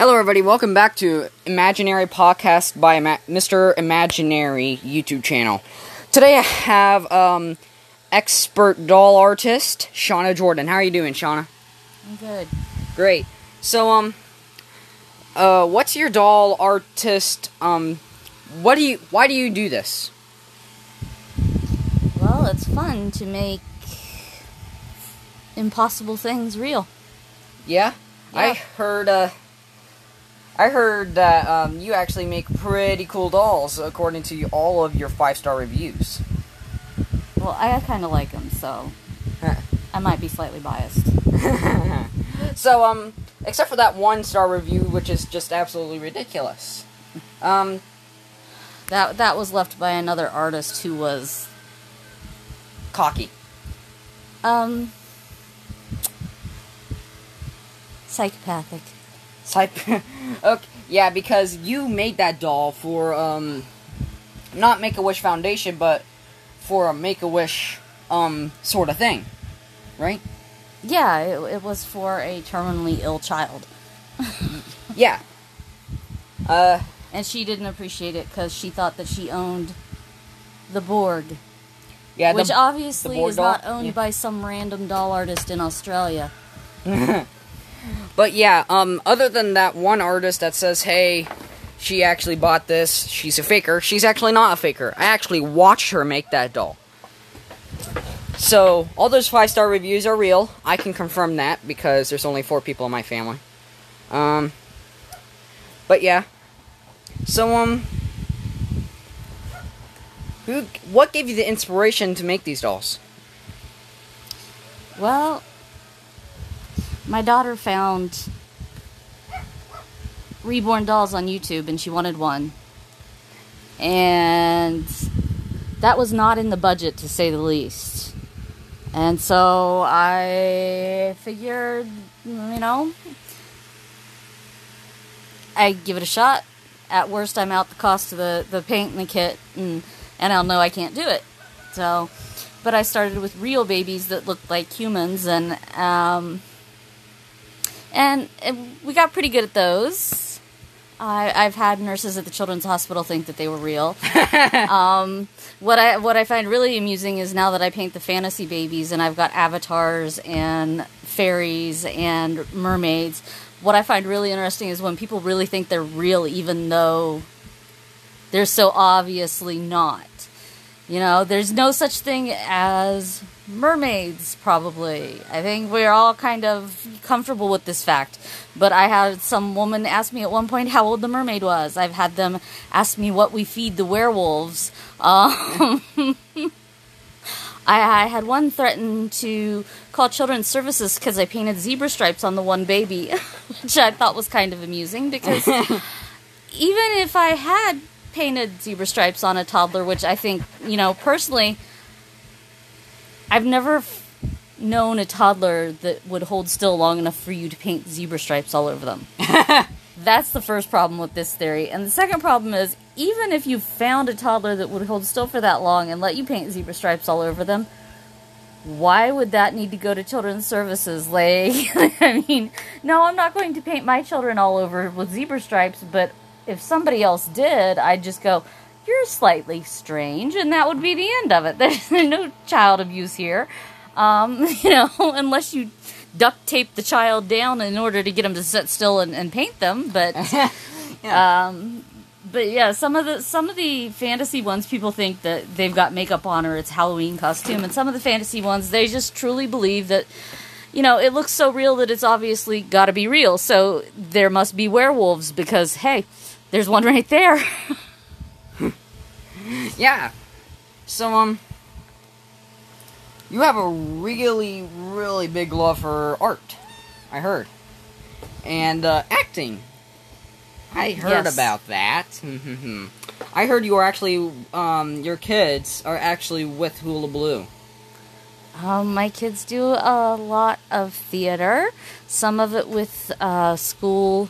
Hello, everybody. Welcome back to Imaginary Podcast by Ima- Mr. Imaginary YouTube channel. Today I have um, expert doll artist Shauna Jordan. How are you doing, Shauna? I'm good. Great. So, um, uh, what's your doll artist? Um, what do you? Why do you do this? Well, it's fun to make impossible things real. Yeah, I heard. Uh, I heard that um, you actually make pretty cool dolls, according to all of your five star reviews. Well, I kind of like them, so I might be slightly biased. so, um, except for that one star review, which is just absolutely ridiculous. Um, That that was left by another artist who was cocky. um psychopathic. Type. okay, yeah, because you made that doll for um, not Make a Wish Foundation, but for a Make a Wish um sort of thing, right? Yeah, it, it was for a terminally ill child, Yeah. Uh, and she didn't appreciate it because she thought that she owned the Borg, yeah. which the, obviously Borg is doll? not owned Yeah. by some random doll artist in Australia. But yeah, um, other than that one artist that says, hey, she actually bought this, she's a faker, she's actually not a faker. I actually watched her make that doll. So, all those five star reviews are real. I can confirm that because there's only four people in my family. Um, but yeah. So, um, who, what gave you the inspiration to make these dolls? Well, my daughter found reborn dolls on YouTube and she wanted one. And that was not in the budget to say the least. And so I figured, you know, I give it a shot. At worst, I'm out the cost of the, the paint and the kit, and, and I'll know I can't do it. So, but I started with real babies that looked like humans, and um, and, and we got pretty good at those. I, I've had nurses at the children's hospital think that they were real. um, what I what I find really amusing is now that I paint the fantasy babies and I've got avatars and fairies and mermaids. What I find really interesting is when people really think they're real, even though they're so obviously not. You know, there's no such thing as mermaids, probably. I think we're all kind of comfortable with this fact. But I had some woman ask me at one point how old the mermaid was. I've had them ask me what we feed the werewolves. Um, I, I had one threaten to call children's services because I painted zebra stripes on the one baby, which I thought was kind of amusing because even if I had painted zebra stripes on a toddler, which I think, you know, personally, I've never f- known a toddler that would hold still long enough for you to paint zebra stripes all over them. That's the first problem with this theory. And the second problem is even if you found a toddler that would hold still for that long and let you paint zebra stripes all over them, why would that need to go to children's services? Like, I mean, no, I'm not going to paint my children all over with zebra stripes, but if somebody else did, I'd just go, You're slightly strange, and that would be the end of it. There's no child abuse here. Um, you know, unless you duct tape the child down in order to get them to sit still and, and paint them, but. Um, but yeah, some of the some of the fantasy ones people think that they've got makeup on or it's Halloween costume, and some of the fantasy ones they just truly believe that you know it looks so real that it's obviously got to be real. So there must be werewolves because hey, there's one right there. Yeah. So, um, you have a really, really big love for art. I heard. And, uh, acting. I heard Yes. about that. I heard you are actually, um, your kids are actually with Hullabaloo. Um, my kids do a lot of theater, some of it with uh, school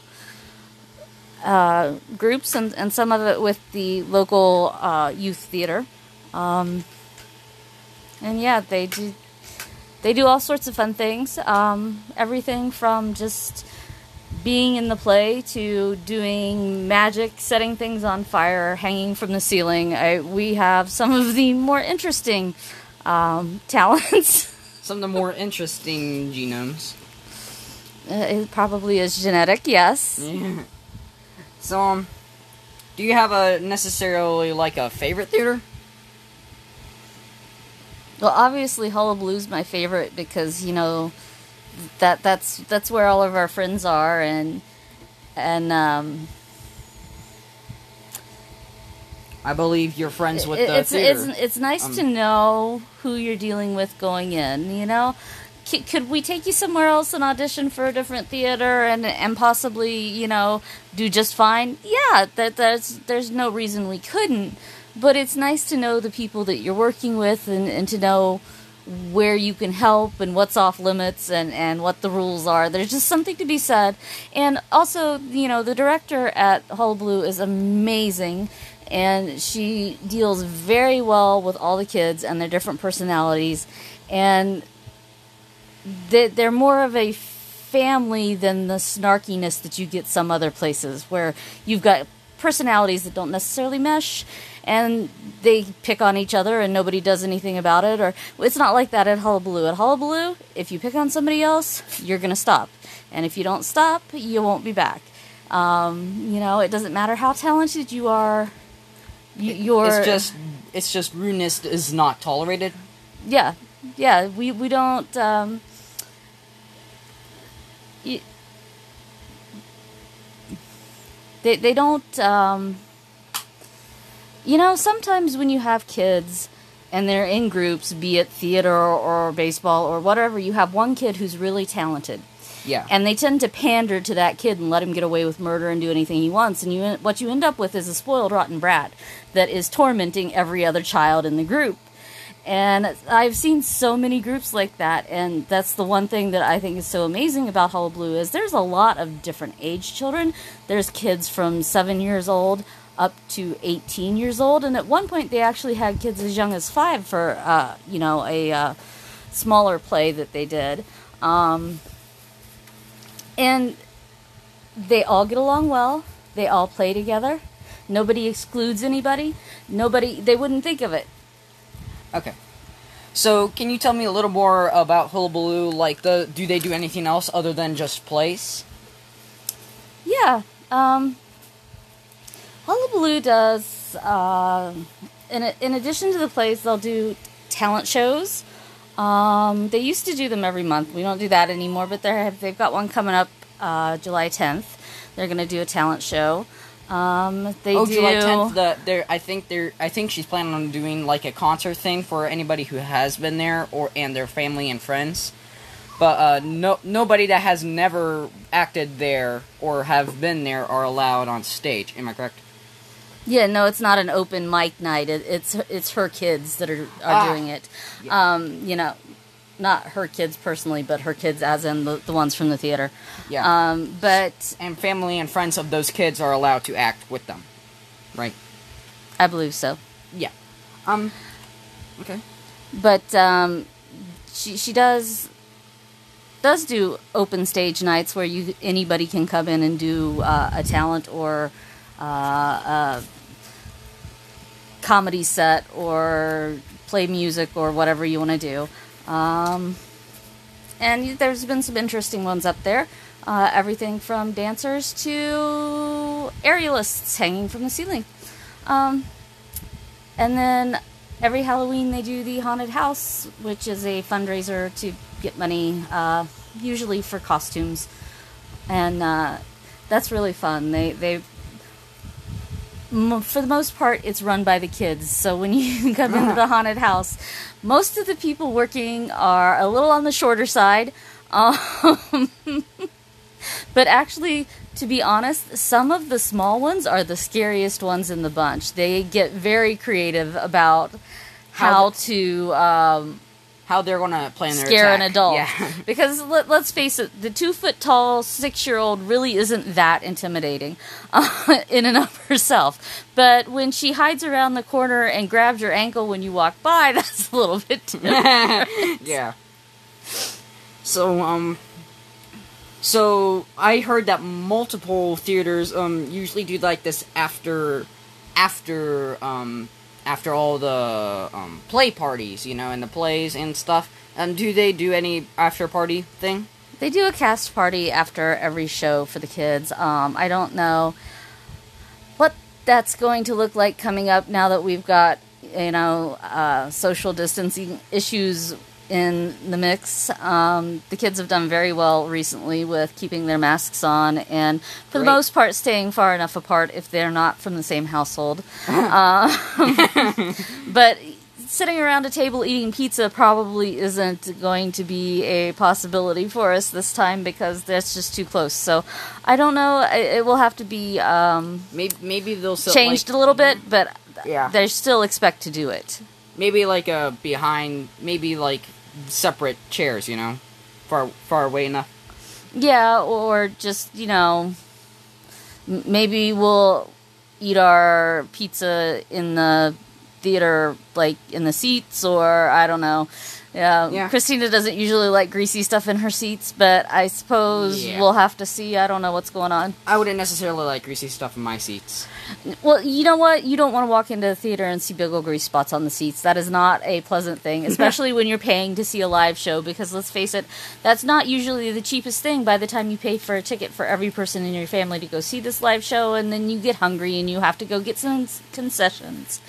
uh, groups, and, and some of it with the local uh, youth theater. Um, and yeah, they do they do all sorts of fun things. Um, everything from just being in the play to doing magic, setting things on fire, hanging from the ceiling. I, we have some of the more interesting um, talents. Some of the more interesting genomes. Uh, it probably is genetic, yes. Yeah. So, um, do you have a necessarily like a favorite theater? Well, obviously, Hullabaloo's my favorite because you know that that's that's where all of our friends are, and and um, I believe you're friends with it- the it's theater. it's it's nice Um, to know who you're dealing with going in. You know, Could we take you somewhere else and audition for a different theater and and possibly you know do just fine? Yeah, that that's there's no reason we couldn't. But it's nice to know the people that you're working with and, and to know where you can help and what's off limits and, and what the rules are. There's just something to be said. And also, you know, the director at Hullabaloo is amazing and she deals very well with all the kids and their different personalities. And they're more of a family than the snarkiness that you get some other places where you've got personalities that don't necessarily mesh and they pick on each other and nobody does anything about it or it's not like that at Hullabaloo. At Hullabaloo, if you pick on somebody else, you're going to stop. And if you don't stop, you won't be back. Um, you know, it doesn't matter how talented you are. You, you're It's just, it's just rudeness is not tolerated. yeah, yeah. We we don't. Um, y- they they don't. Um, you know, sometimes when you have kids and they're in groups, be it theater or, or baseball or whatever, you have one kid who's really talented. Yeah. And they tend to pander to that kid and let him get away with murder and do anything he wants. And you, what you end up with is a spoiled, rotten brat that is tormenting every other child in the group. And I've seen so many groups like that, and that's the one thing that I think is so amazing about Hullabaloo is there's a lot of different age children. There's kids from seven years old up to 18 years old, and at one point they actually had kids as young as five for, uh, you know, a uh, smaller play that they did. Um, and they all get along well. They all play together. Nobody excludes anybody. Nobody. They wouldn't think of it. Okay. So, can you tell me a little more about Hullabaloo? Like, the do they do anything else other than just plays? Yeah. Um, Hullabaloo does. Um, in in addition to the plays, they'll do talent shows. Um, they used to do them every month. We don't do that anymore, but they they've got one coming up uh, July 10th. They're going to do a talent show. Um, they oh, do. July tenth. The there, I think they're. I think she's planning on doing like a concert thing for anybody who has been there or and their family and friends. But uh, no, nobody that has never acted there or have been there are allowed on stage. Am I correct? Yeah, no, it's not an open mic night. It, it's it's her kids that are are Ah. doing it. Um, you know, not her kids personally, but her kids as in the, the ones from the theater. Yeah. Um, but and family and friends of those kids are allowed to act with them, right? I believe so. Yeah. Um. Okay. But um, she she does does do open stage nights where you anybody can come in and do uh, a talent or uh, a comedy set or play music or whatever you want to do. Um, and there's been some interesting ones up there. Uh, everything from dancers to aerialists hanging from the ceiling. Um, and then every Halloween they do the haunted house, which is a fundraiser to get money, uh, usually for costumes, and uh, that's really fun. They they for the most part it's run by the kids. So when you come into the haunted house, most of the people working are a little on the shorter side. Um, but actually, to be honest, some of the small ones are the scariest ones in the bunch. They get very creative about how, How to um, How they're gonna plan their scare an adult. Yeah. because let, let's face it, the two foot tall six year old really isn't that intimidating uh, in and of herself. But when she hides around the corner and grabs your ankle when you walk by, that's a little bit too. yeah. So um, So I heard that multiple theaters um usually do like this after after um after all the um play parties, you know, and the plays and stuff. Um, do they do any after party thing? They do a cast party after every show for the kids. Um, I don't know what that's going to look like coming up now that we've got you know uh, social distancing issues in the mix. Um, the kids have done very well recently with keeping their masks on and, for the most part, staying far enough apart if they're not from the same household. uh, but sitting around a table eating pizza probably isn't going to be a possibility for us this time because that's just too close. So I don't know. It will have to be um, Maybe maybe they'll still, changed like, a little bit, but Yeah. they still expect to do it. maybe like a behind maybe like separate chairs, you know, far far away enough. Yeah, or just you know, maybe we'll eat our pizza in the theater, like in the seats, or I don't know. Yeah, Yeah. Christina doesn't usually like greasy stuff in her seats, but I suppose Yeah. we'll have to see. I don't know what's going on. I wouldn't necessarily like greasy stuff in my seats. Well, you know what? You don't want to walk into the theater and see big old grease spots on the seats. That is not a pleasant thing, especially when you're paying to see a live show. Because let's face it, that's not usually the cheapest thing. By the time you pay for a ticket for every person in your family to go see this live show, and then you get hungry and you have to go get some concessions,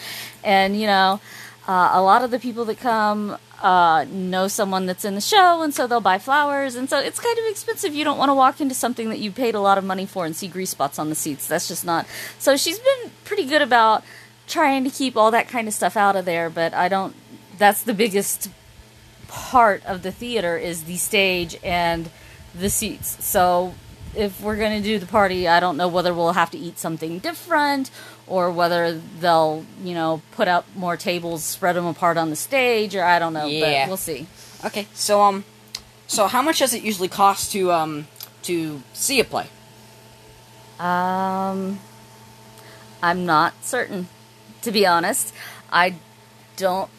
and you know, uh, a lot of the people that come uh, know someone that's in the show, and so they'll buy flowers, and so it's kind of expensive. You don't want to walk into something that you paid a lot of money for and see grease spots on the seats. That's just not. So she's been pretty good about trying to keep all that kind of stuff out of there, but I don't. That's the biggest part of the theater is the stage and the seats. So if we're going to do the party, I don't know whether we'll have to eat something different or whether they'll, you know, put out more tables, spread them apart on the stage, or I don't know. Yeah. But we'll see. Okay, so um, so how much does it usually cost to um to see a play? Um, I'm not certain, to be honest. I don't.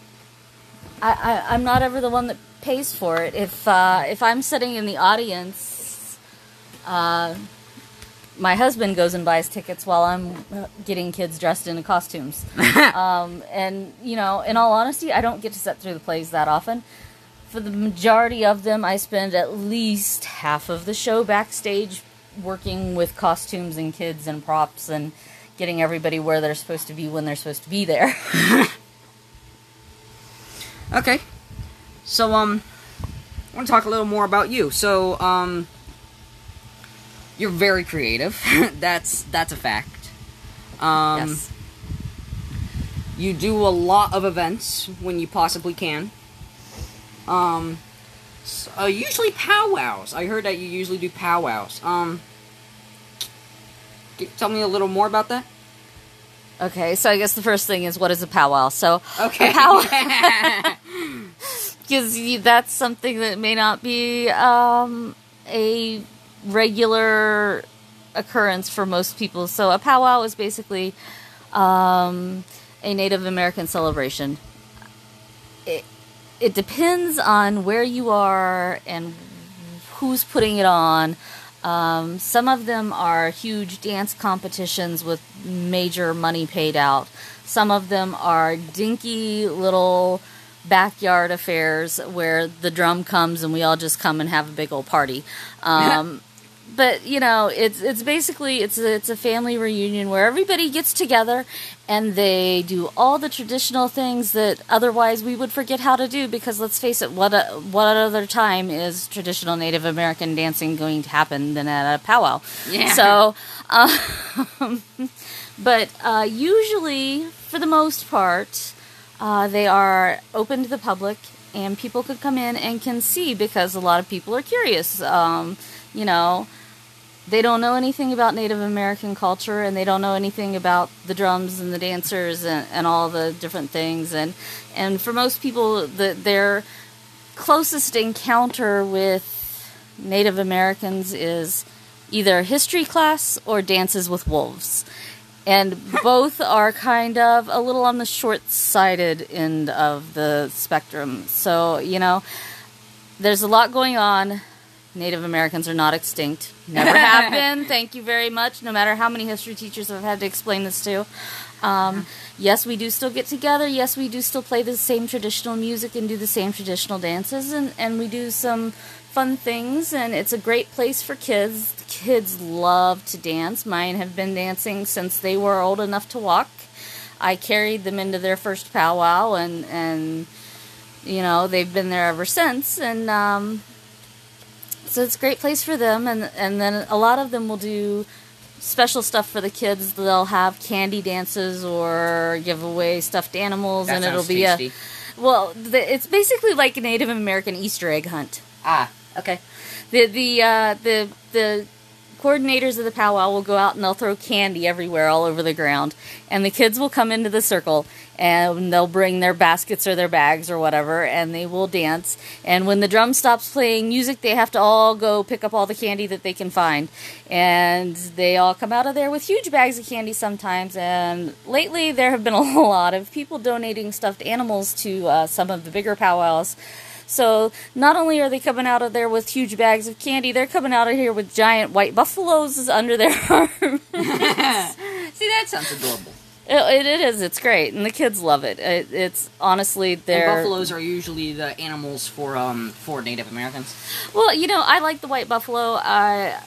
I, I I'm not ever the one that pays for it. If uh, if I'm sitting in the audience, uh, my husband goes and buys tickets while I'm uh, getting kids dressed in costumes. um, and you know, in all honesty, I don't get to sit through the plays that often. For the majority of them, I spend at least half of the show backstage working with costumes and kids and props and getting everybody where they're supposed to be when they're supposed to be there. Okay, so um, I want to talk a little more about you. So um, you're very creative. that's that's a fact. Um, yes. You do a lot of events when you possibly can. Um, s- uh, usually powwows. I heard that you usually do powwows. Um, tell me a little more about that. Okay, so I guess the first thing is what is a powwow? So Okay. powwow because that's something that may not be um, a regular occurrence for most people. So a powwow is basically um, a Native American celebration. It, it depends on where you are and who's putting it on. Um, some of them are huge dance competitions with major money paid out. Some of them are dinky little backyard affairs where the drum comes and we all just come and have a big old party. Um, but you know, it's it's basically it's a, it's a family reunion where everybody gets together and they do all the traditional things that otherwise we would forget how to do because let's face it, what a, what other time is traditional Native American dancing going to happen than at a powwow? Yeah. So, um, but uh, usually, for the most part, uh, they are open to the public and people could come in and can see because a lot of people are curious. Um, you know, they don't know anything about Native American culture and they don't know anything about the drums and the dancers and, and all the different things. And, and for most people, the, their closest encounter with Native Americans is either history class or dances with wolves. And both are kind of a little on the short sighted end of the spectrum. So, you know, there's a lot going on. Native Americans are not extinct. Never have been. Thank you very much. No matter how many history teachers I've had to explain this to. Um, yes, we do still get together. Yes, we do still play the same traditional music and do the same traditional dances, and, and we do some fun things. And it's a great place for kids. Kids love to dance. Mine have been dancing since they were old enough to walk. I carried them into their first powwow, and and you know they've been there ever since. And um, so it's a great place for them. And and then a lot of them will do special stuff for the kids. They'll have candy dances or give away stuffed animals, That and it'll be tasty. a well. The, it's basically like a Native American Easter egg hunt. Ah, Okay. The the uh, the the coordinators of the powwow will go out and they'll throw candy everywhere all over the ground, and the kids will come into the circle and they'll bring their baskets or their bags or whatever, and they will dance. And when the drum stops playing music, they have to all go pick up all the candy that they can find, and they all come out of there with huge bags of candy sometimes. And lately, there have been a lot of people donating stuffed animals to uh, some of the bigger powwows. So not only are they coming out of there with huge bags of candy, they're coming out of here with giant white buffaloes under their arms. see that sounds adorable. it, it is. It's great, and the kids love it. it it's honestly they're buffaloes are usually the animals for um for Native Americans. well. You know, I like the white buffalo. I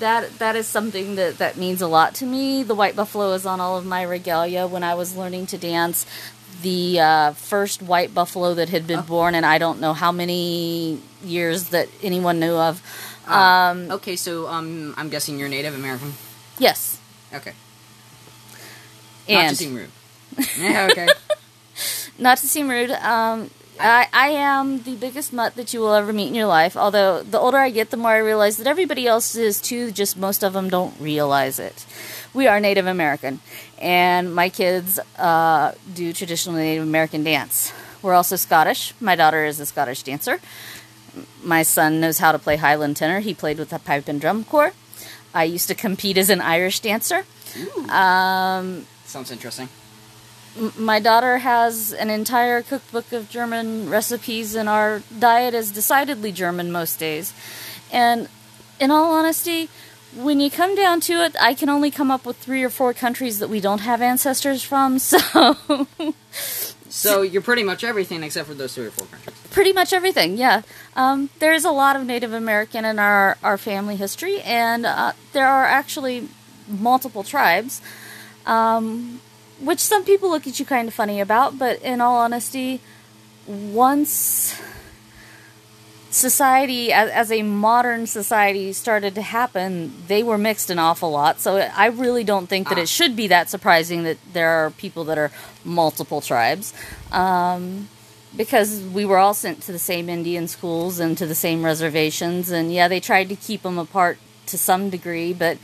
that that is something that that means a lot to me. The white buffalo is on all of my regalia when I was learning to dance. The uh, first white buffalo that had been Oh. born, and I don't know how many years that anyone knew of. Ah, Um, okay, so um I'm guessing you're Native American. yes, Okay. Not to seem rude. yeah, okay. not to seem rude, um, I, I am the biggest mutt that you will ever meet in your life. Although the older I get, the more I realize that everybody else is too. Just most of them don't realize it. We are Native American, and my kids uh, do traditional Native American dance. We're also Scottish. My daughter is a Scottish dancer. My son knows how to play Highland tenor. He played with the pipe and drum corps. I used to compete as an Irish dancer. Um, Sounds interesting. My daughter has an entire cookbook of German recipes, and our diet is decidedly German most days. And in all honesty, when you come down to it, I can only come up with three or four countries that we don't have ancestors from, so So you're pretty much everything except for those three or four countries. pretty much everything, yeah. Um, there is a lot of Native American in our, our family history, and uh, there are actually multiple tribes, um, which some people look at you kind of funny about, but in all honesty, once society, as, as a modern society, started to happen, they were mixed an awful lot. So I really don't think that Ah. it should be that surprising that there are people that are multiple tribes. Um, because we were all sent to the same Indian schools and to the same reservations, and yeah, they tried to keep them apart to some degree, but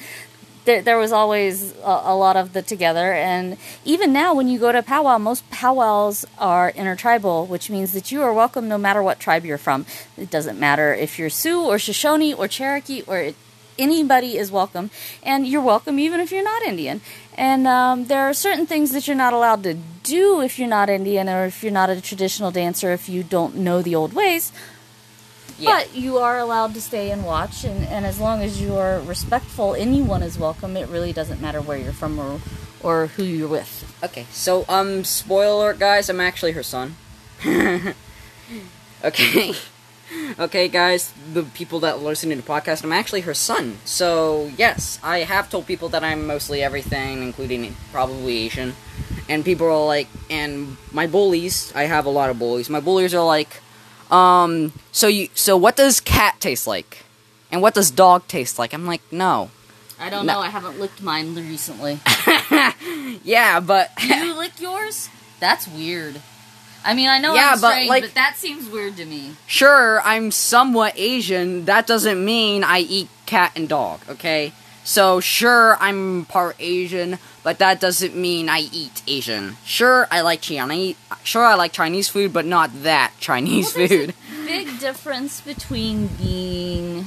there, there was always a, a lot of the together. And even now, when you go to powwow, most powwows are intertribal, which means that you are welcome no matter what tribe you're from. It doesn't matter if you're Sioux or Shoshone or Cherokee or it, anybody is welcome, and you're welcome even if you're not Indian. And um, there are certain things that you're not allowed to do if you're not Indian or if you're not a traditional dancer, if you don't know the old ways. Yeah. But you are allowed to stay and watch, and, and as long as you are respectful, anyone is welcome. It really doesn't matter where you're from or, or who you're with. Okay, so um, spoiler alert, guys. I'm actually her son. okay, okay, guys. The people that listen to the podcast, I'm actually her son. So yes, I have told people that I'm mostly everything, including probably Asian. And people are like, and my bullies. I have a lot of bullies. My bullies are like, um, so you, so what does cat taste like, and what does dog taste like? I'm like, no. I don't No. know. I haven't licked mine recently. Yeah, but Do you lick yours? That's weird. I mean, I know Yeah, I'm but, strange, like- but that seems weird to me. sure, I'm somewhat Asian. That doesn't mean I eat cat and dog, okay? So, sure, I'm part Asian, but that doesn't mean I eat Asian. Sure, I like Chinese. Sure, I like Chinese food, but not that Chinese Well, food. big difference between being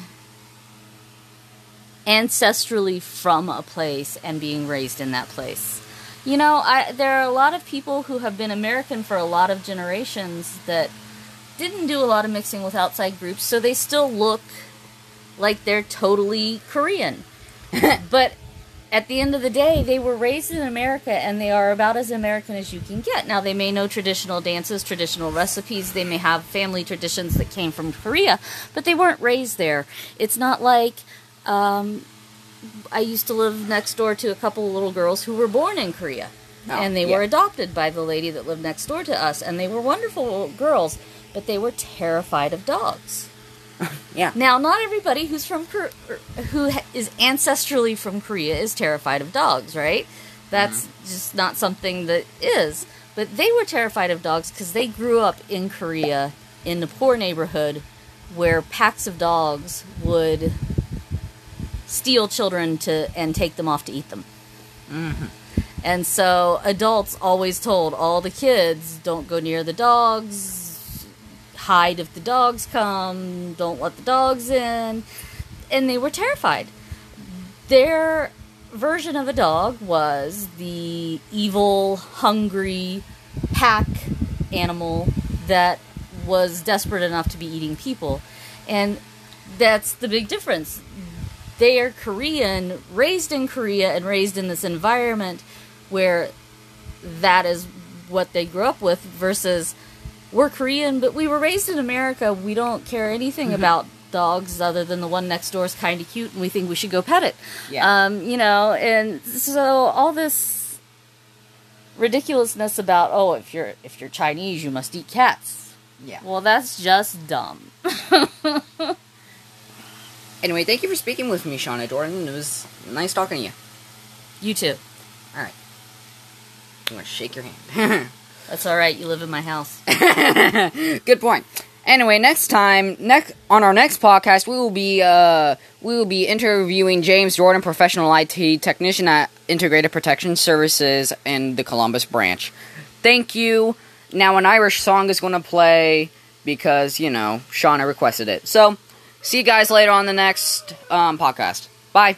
ancestrally from a place and being raised in that place. You know, I there are a lot of people who have been American for a lot of generations that didn't do a lot of mixing with outside groups, so they still look like they're totally Korean. but at the end of the day, they were raised in America and they are about as American as you can get. Now, they may know traditional dances, traditional recipes, they may have family traditions that came from Korea, but they weren't raised there. It's not like um, I used to live next door to a couple of little girls who were born in Korea. Oh, and they yeah. were adopted by the lady that lived next door to us, and they were wonderful girls, but they were terrified of dogs. Yeah. Now, not everybody who's from who ha- is ancestrally from Korea is terrified of dogs, right? That's mm-hmm. just not something that is. But they were terrified of dogs because they grew up in Korea in a poor neighborhood where packs of dogs would steal children to and take them off to eat them. Mm-hmm. And so adults always told all the kids, don't go near the dogs, hide if the dogs come, don't let the dogs in. And they were terrified. Their version of a dog was the evil, hungry pack animal that was desperate enough to be eating people. And that's the big difference. They are Korean, raised in Korea, and raised in this environment where that is what they grew up with versus we're Korean, but we were raised in America. We don't care anything about dogs other than the one next door is kind of cute and we think we should go pet it. Yeah. Um, you know, and so all this ridiculousness about oh, if you're if you're Chinese, you must eat cats. Yeah. Well, that's just dumb. Anyway, thank you for speaking with me, Shauna Jordan. It was nice talking to you. You too. All right. I'm gonna shake your hand. That's all right. You live in my house. Good point. Anyway, next time, next on our next podcast, we will be uh, we will be interviewing James Jordan, professional IT technician at Integrated Protection Services in the Columbus branch. Thank you. Now, an Irish song is going to play because you know Shauna requested it. So, see you guys later on the next um, podcast. Bye.